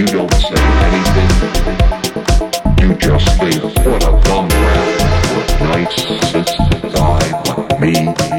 You don't say anything. You just think, what a bum rap. What nice sits to me.